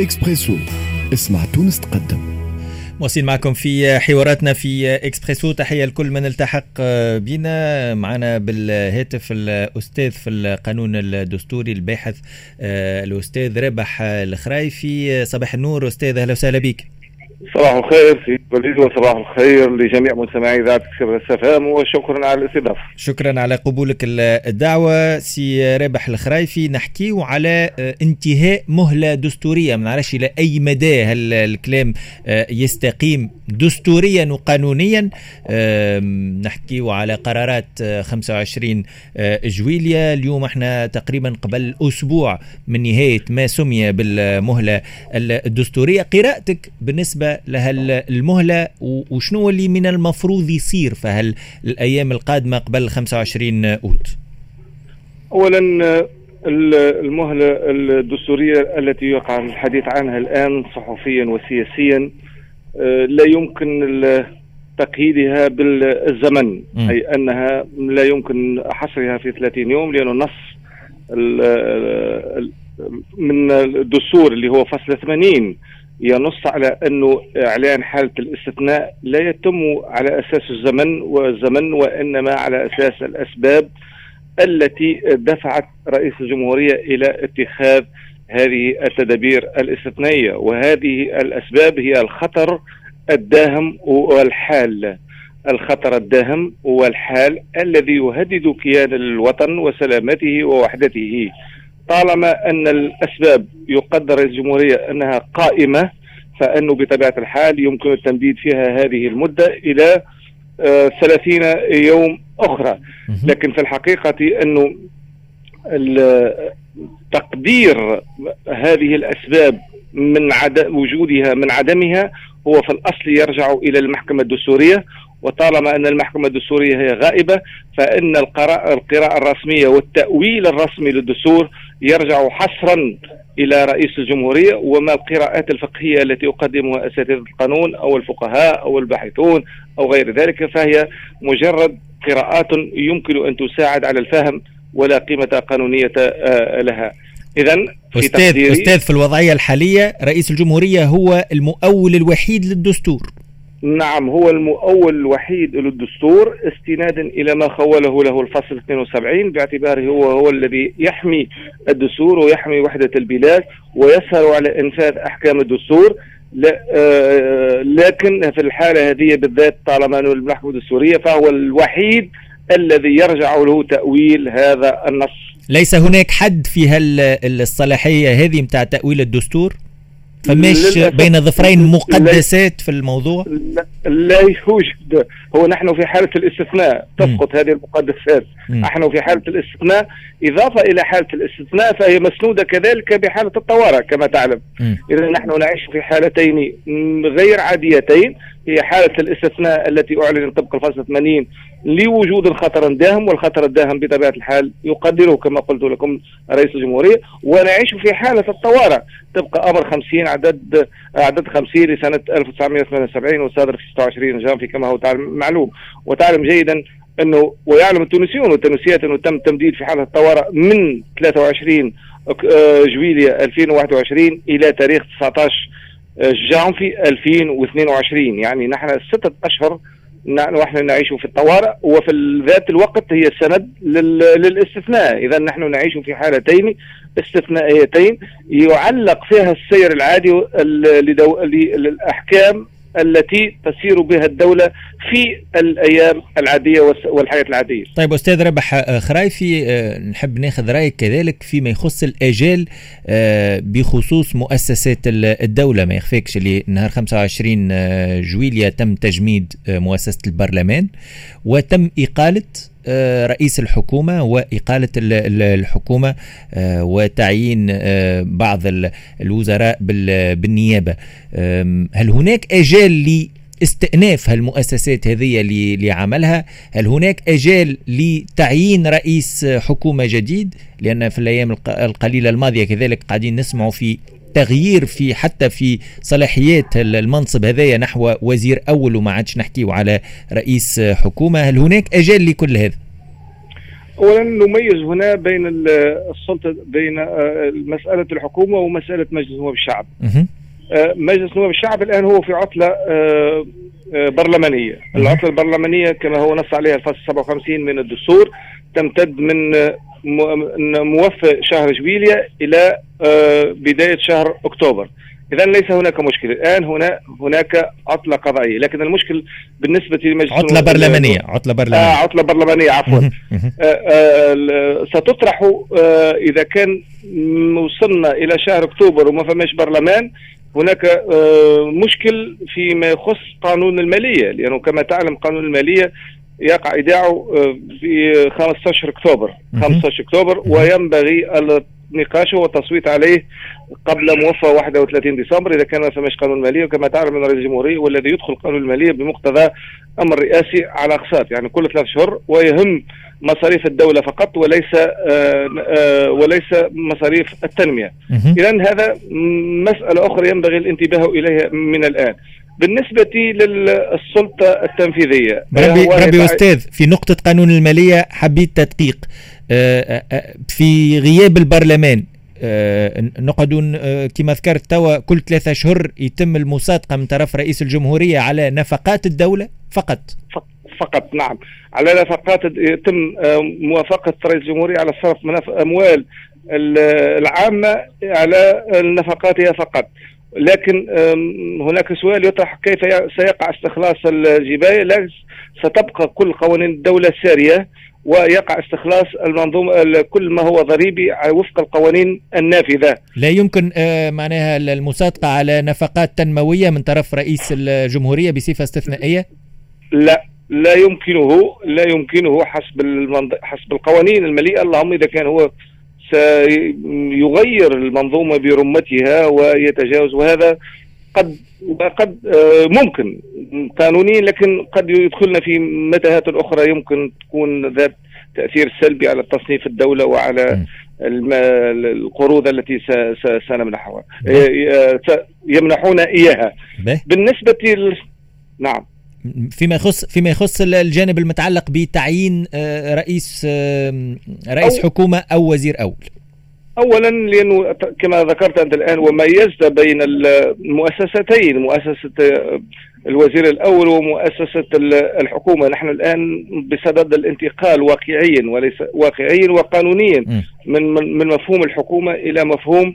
إكسبريسو. اسمع تونس تقدم. مواصلين معكم في حواراتنا في إكسبريسو. تحية لكل من التحق بنا. معنا بالهاتف الأستاذ في القانون الدستوري الباحث آه، الأستاذ رابح الخرايفي. صباح النور أستاذ أهلا وسهلا بك. صباح الخير سي وليد وصباح الخير لجميع مستمعي اذاعه إكسبراس أف أم وشكرا على الاستضافة. شكرا على قبولك الدعوة سي رابح الخرايفي. نحكيو على آه، انتهاء مهلة دستورية. ما نعرفش إلى أي مدى هل الكلام آه، يستقيم دستوريا وقانونيا. نحكيو على قرارات 25 آه، جويليا اليوم إحنا تقريبا قبل أسبوع من نهاية ما سمي بالمهلة الدستورية. قراءتك بالنسبة بالنسبة المهلة وشنو اللي من المفروض يصير في هال الأيام القادمة قبل 25 أوت أولا المهلة الدستورية التي يقع الحديث عنها الآن صحفيا وسياسيا آه، لا يمكن تقييدها بالزمن م. أي أنها لا يمكن حصرها في 30 يوم لأنه نص من الدستور اللي هو فصل 80 ينص على أنه إعلان حالة الاستثناء لا يتم على أساس الزمن والزمن وإنما على أساس الأسباب التي دفعت رئيس الجمهورية إلى اتخاذ هذه التدابير الاستثنائية. وهذه الأسباب هي الخطر الداهم والحال. الخطر الداهم والحال الذي يهدد كيان الوطن وسلامته ووحدته. طالما أن الأسباب يقدر الجمهورية أنها قائمة فأنه بطبيعة الحال يمكن التمديد فيها هذه المدة إلى آه، ثلاثين يوم أخرى. لكن في الحقيقة أنه تقدير هذه الأسباب من عدم وجودها من عدمها هو في الأصل يرجع إلى المحكمة الدستورية. وطالما أن المحكمة الدستورية هي غائبة فإن القراءة الرسمية والتأويل الرسمي للدستور يرجع حصرا إلى رئيس الجمهورية وما القراءات الفقهية التي يقدمها أساتذة القانون أو الفقهاء أو الباحثون أو غير ذلك فهي مجرد قراءات يمكن أن تساعد على الفهم ولا قيمة قانونية آه، لها. اذا أستاذ أستاذ في الوضعية الحالية رئيس الجمهورية هو المؤول الوحيد للدستور. نعم هو المؤول الوحيد للدستور استنادا إلى ما خوله له الفصل 72 باعتباره هو هو الذي يحمي الدستور ويحمي وحدة البلاد ويسهر على إنفاذ أحكام الدستور. لا آه لكن في الحالة هذه بالذات طالما انه المحكمة الدستورية فهو الوحيد الذي يرجع له تأويل هذا النص. ليس هناك حد في هالصلاحيه هذه متاع تأويل الدستور؟ فمش بين ظفرين مقدسات في الموضوع؟ لا, لا يوجد هو نحن في حالة الاستثناء تسقط هذه المقدسات. نحن في حالة الاستثناء. إضافة إلى حالة الاستثناء فهي مسنودة كذلك بحالة الطوارئ كما تعلم. إذا نحن نعيش في حالتين غير عاديتين. هي حالة الاستثناء التي أعلنت طبق الفصل 80 لوجود الخطر الداهم والخطر الداهم بطبيعة الحال يقدره كما قلت لكم رئيس الجمهورية. ونعيش في حالة الطوارئ. طبق أمر 50 عدد عدد 50 لسنة 1978 وصادر في 26 جانفي كما هو معلوم. وتعلم جيدا أنه ويعلم التونسيون والتونسيات أنه تم تمديد في حالة الطوارئ من 23 آه، جويليا 2021 إلى تاريخ 19 جانفي 2022 يعني نحن ستة أشهر نحن نعيش في الطوارئ وفي ذات الوقت هي سند للاستثناء. إذا نحن نعيش في حالتين استثنائيتين. يعلق فيها السير العادي للأحكام التي تسير بها الدولة في الأيام العادية والحياة العادية. طيب أستاذ ربح آه، خرايفي آه، نحب ناخذ رأيك كذلك فيما يخص الآجال آه، بخصوص مؤسسات الدولة. ما يخفيكش اللي نهار 25 جويليا تم تجميد مؤسسة البرلمان وتم إقالة رئيس الحكومة وإقالة الحكومة آه، وتعيين آه، بعض الوزراء بالنيابة. هل هناك أجال لاستئناف هالمؤسسات هذه لعملها هل هناك أجال لتعيين رئيس حكومة جديد؟ لأن في الأيام القليلة الماضية كذلك قاعدين نسمع في تغيير في حتى في صلاحيات المنصب هذايا نحو وزير أول وما عادش نحكيه على رئيس حكومة هل هناك أجال لكل هذا؟ اولا نميز هنا بين السلطه بين آه، مسألة الحكومة ومسألة مجلس نواب الشعب. آه، مجلس نواب الشعب الآن هو في عطلة آه، برلمانية، العطلة البرلمانية كما هو نص عليها الفصل 57 من الدستور تمتد من موفى شهر جويليا إلى بداية شهر أكتوبر. اذا ليس هناك مشكلة. الآن هنا هناك عطلة قضائية. لكن المشكل بالنسبة لمجلس عطلة برلمانية. عطلة برلمانية. آه عطلة برلمانية عفوا. آه آه ستطرح آه إذا كان وصلنا إلى شهر أكتوبر وما فماش برلمان هناك آه مشكل فيما يخص قانون المالية. لأنه كما تعلم قانون المالية يقع إيداعه آه، في 15 أكتوبر. 15 أكتوبر وينبغي نقاشه والتصويت عليه قبل موفى 31 ديسمبر إذا كان ما فماش قانون ماليه وكما تعلم ان رئيس الجمهورية والذي يدخل قانون الماليه بمقتضى أمر رئاسي على أقساط. يعني كل ثلاث شهور ويهم مصاريف الدولة فقط وليس آآ آآ وليس مصاريف التنمية. اذا هذا مسألة أخرى ينبغي الانتباه إليها من الآن. بالنسبة للسلطة التنفيذية. ربي, ربي أستاذ في نقطة قانون المالية حبيت تدقيق. آه، آه، آه، في غياب البرلمان نقعدون كما ذكرت توا كل ثلاثة أشهر يتم المصادقة من طرف رئيس الجمهورية على نفقات الدولة فقط. فقط نعم. على نفقات يتم موافقة رئيس الجمهورية على صرف أموال العامة على نفقاتها فقط. لكن هناك سؤال يطرح كيف سيقع استخلاص الجباية لا ستبقى كل قوانين الدولة سارية ويقع استخلاص المنظومة كل ما هو ضريبي وفق القوانين النافذة. لا يمكن آه، معناها المصادقة على نفقات تنموية من طرف رئيس الجمهورية بصفة استثنائية؟ لا لا يمكنه لا يمكنه حسب المنض... حسب القوانين المليئة. اللهم إذا كان هو سيغير المنظومة برمتها ويتجاوز وهذا قد قد آه، ممكن قانونيا لكن قد يدخلنا في متاهات أخرى يمكن تكون ذات تأثير سلبي على تصنيف الدولة وعلى القروض التي سنمنحها. آه، يمنحون إياها. بالنسبة نعم. فيما يخص فيما يخص الجانب المتعلق بتعيين آه، رئيس رئيس أو حكومة أو وزير أول. اولا لأنه كما ذكرت أنت الآن وميزت بين المؤسستين مؤسسة الوزير الأول ومؤسسة الحكومة. نحن الآن بصدد الانتقال واقعيا وليس واقعيا وقانونيا من من مفهوم الحكومة إلى مفهوم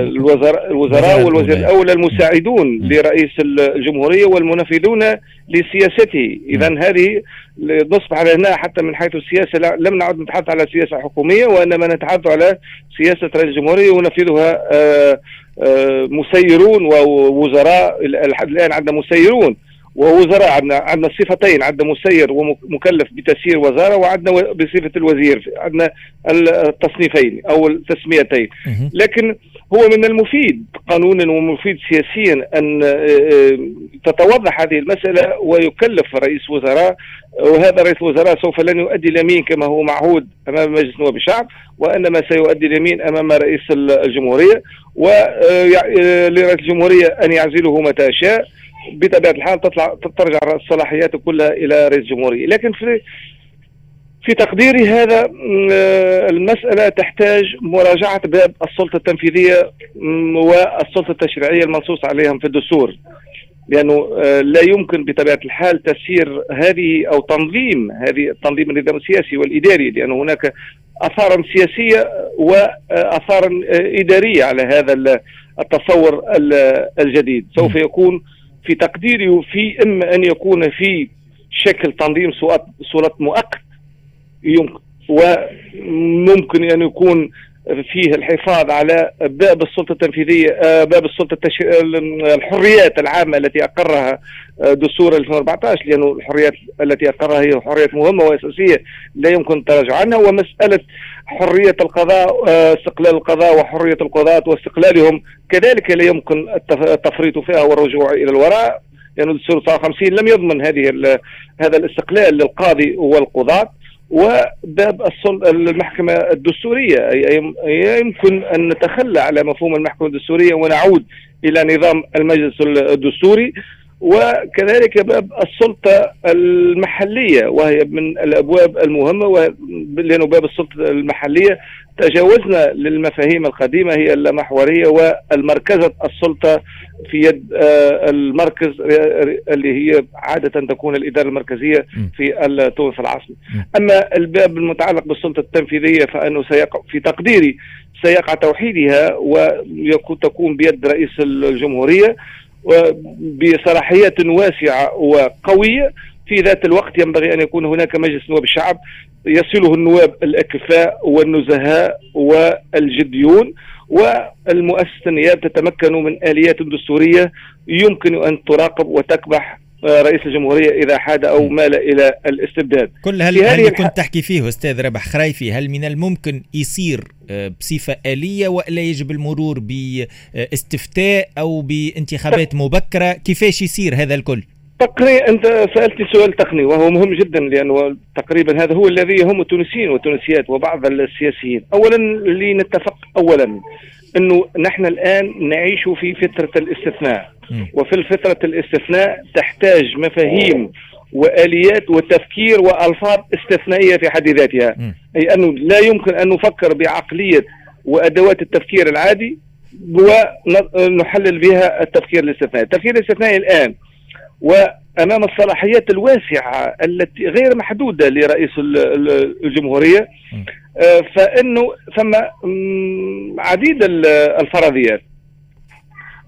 الوزراء الوزراء والوزير الأول المساعدون لرئيس الجمهورية والمنفذون لسياسته. اذا هذه نصبح لنا حتى من حيث السياسة لم نعد نتحدث على سياسة حكومية وإنما نتحدث على سياسة رئيس الجمهورية ينفذها آه، آه، مسيرون ووزراء الآن عندنا مسيرون. ووزراء عندنا عندنا صفتين عندنا مسير ومكلف بتسيير وزارة وعندنا بصفة الوزير عندنا التصنيفين أو التسميتين. لكن هو من المفيد قانونا ومفيد سياسيا أن آه، آه، تتوضح هذه المسألة ويكلف رئيس وزراء وهذا رئيس الوزراء سوف لن يؤدي اليمين كما هو معهود أمام مجلس نواب الشعب وإنما سيؤدي اليمين أمام رئيس الجمهورية ولرئيس آه، الجمهورية أن يعزله متى شاء. بطبيعة الحال تطلع ترجع الصلاحيات كلها إلى رئيس الجمهوريه لكن في في تقديري هذا آه، المسألة تحتاج مراجعة باب السلطة التنفيذية والسلطة التشريعية المنصوص عليهم في الدستور. لأنه آه، لا يمكن بطبيعة الحال تسيير هذه أو تنظيم هذه تنظيم النظام السياسي والإداري لأن هناك آثارا سياسية وآثارا آه، إدارية على هذا التصور الجديد. سوف يكون في تقديري في إما أن يكون في شكل تنظيم صورة مؤقت وممكن أن يكون فيه الحفاظ على باب السلطة التنفيذية آه، باب السلطة التش... الحريات العامة التي أقرها آه، دستور 2014 لأنه الحريات التي أقرها هي حريات مهمة وأساسية لا يمكن التراجع عنها ومسألة حرية القضاء آه، استقلال القضاء وحرية القضاة واستقلالهم كذلك لا يمكن التفريط فيها والرجوع إلى الوراء لأن يعني الدستور 59 لم يضمن هذه هذا الاستقلال للقاضي والقضاة. وباب المحكمة الدستورية. يمكن أن نتخلى على مفهوم المحكمة الدستورية ونعود إلى نظام المجلس الدستوري. وكذلك باب السلطة المحلية وهي من الأبواب المهمة لأنه باب السلطة المحلية. تجاوزنا للمفاهيم القديمة هي اللامحورية والمركزة السلطة في يد آه، المركز اللي هي عادة تكون الإدارة المركزية في تونس العاصمة أما الباب المتعلق بالسلطة التنفيذية فأنه سيقع في تقديري سيقع توحيدها وتكون بيد رئيس الجمهورية. بصلاحيات واسعة وقوية في ذات الوقت ينبغي أن يكون هناك مجلس نواب الشعب يصله النواب الأكفاء والنزهاء والجديون والمؤسسة النياب تتمكن من آليات دستورية يمكن أن تراقب وتكبح رئيس الجمهورية إذا حاد أو مال إلى الاستبداد. كل هل, هل كنت تحكي فيه أستاذ ربح خرايفي هل من الممكن يصير آه، بصفة آلية وإلا يجب المرور باستفتاء أو بانتخابات مبكرة؟ كيفاش يصير هذا الكل؟ تقريبا أنت سألتني سؤال تقني وهو مهم جدا لأنه تقريبا هذا هو الذي يهم التونسيين والتونسيات وبعض السياسيين. اولا لنتفق اولا إنه نحن الآن نعيش في فترة الاستثناء. وفي الفترة الاستثناء تحتاج مفاهيم وآليات وتفكير وألفاظ استثنائية في حد ذاتها. أي انه لا يمكن أن نفكر بعقلية وأدوات التفكير العادي ونحلل بها التفكير الاستثنائي، التفكير الاستثنائي الآن وأمام الصلاحيات الواسعة التي غير محدودة لرئيس الجمهورية. فإنه ثم عديد الفرضيات.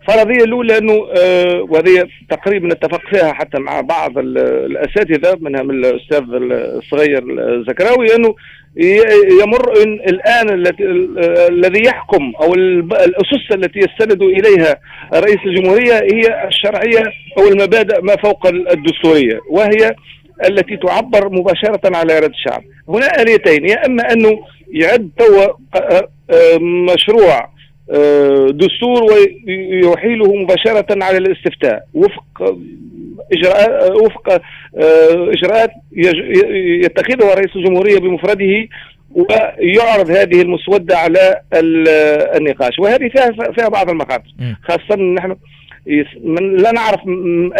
الفرضية الأولى إنه آه، وهذه تقريبا نتفق فيها حتى مع بعض الأساتذة منها من الأستاذ الصغير الزكراوي إنه يمر إن الآن الذي يحكم أو الأسس التي يستند إليها رئيس الجمهورية هي الشرعية أو المبادئ ما فوق الدستورية وهي التي تعبر مباشرة على اراده الشعب. هنا آليتين يا إما أنه يعد توا آه، آه، مشروع آه، دستور ويحيله مباشرة على الاستفتاء. وفق إجراءات وفق إجراءات يتخذها رئيس الجمهورية بمفرده ويعرض هذه المسودة على النقاش. وهذه فيها فيها بعض المخاطر خاصة نحن من لا نعرف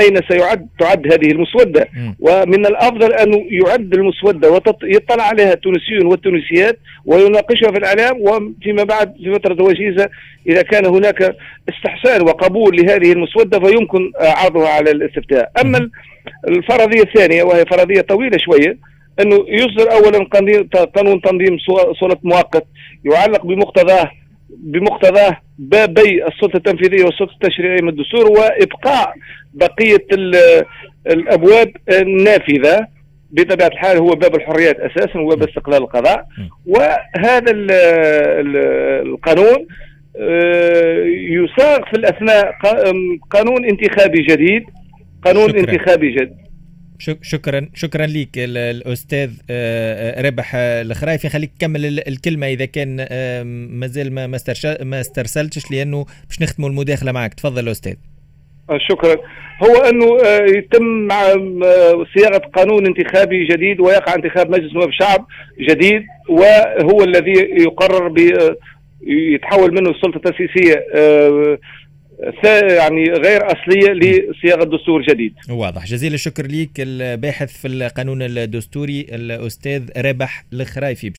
أين سيعد تعد هذه المسودة. ومن الأفضل أن يعد المسودة ويطلع عليها التونسيون والتونسيات ويناقشها في الإعلام. وفيما بعد في فترة وجيزة إذا كان هناك استحسان وقبول لهذه المسودة فيمكن عرضها على الاستفتاء. أما الفرضية الثانية وهي فرضية طويلة شوية أنه يصدر أولا قانون تنظيم سلطة مؤقت يعلق بمقتضاه بمقتضاه بابي السلطه التنفيذيه والسلطه التشريعيه من الدستور وإبقاء بقية الأبواب النافذة. بطبيعة الحال هو باب الحريات أساسا وباب استقلال القضاء. وهذا القانون آه، يساق في الأثناء قانون انتخابي جديد قانون شكرا. انتخابي جديد. شكرا شكرا لك الأستاذ آه، آه، ربح. الخرايفي خليك تكمل الكلمة إذا كان مازال ما ما استرسلتش لأنه باش نختموا المداخلة معك. تفضل أستاذ. آه، شكرا. هو أنه يتم صياغة قانون انتخابي جديد ويقع انتخاب مجلس نواب الشعب جديد وهو الذي يقرر يتحول منه السلطة التأسيسية يعني غير أصلية لصياغة دستور جديد. واضح، جزيل الشكر ليك الباحث في القانون الدستوري الأستاذ رابح الخرايفي.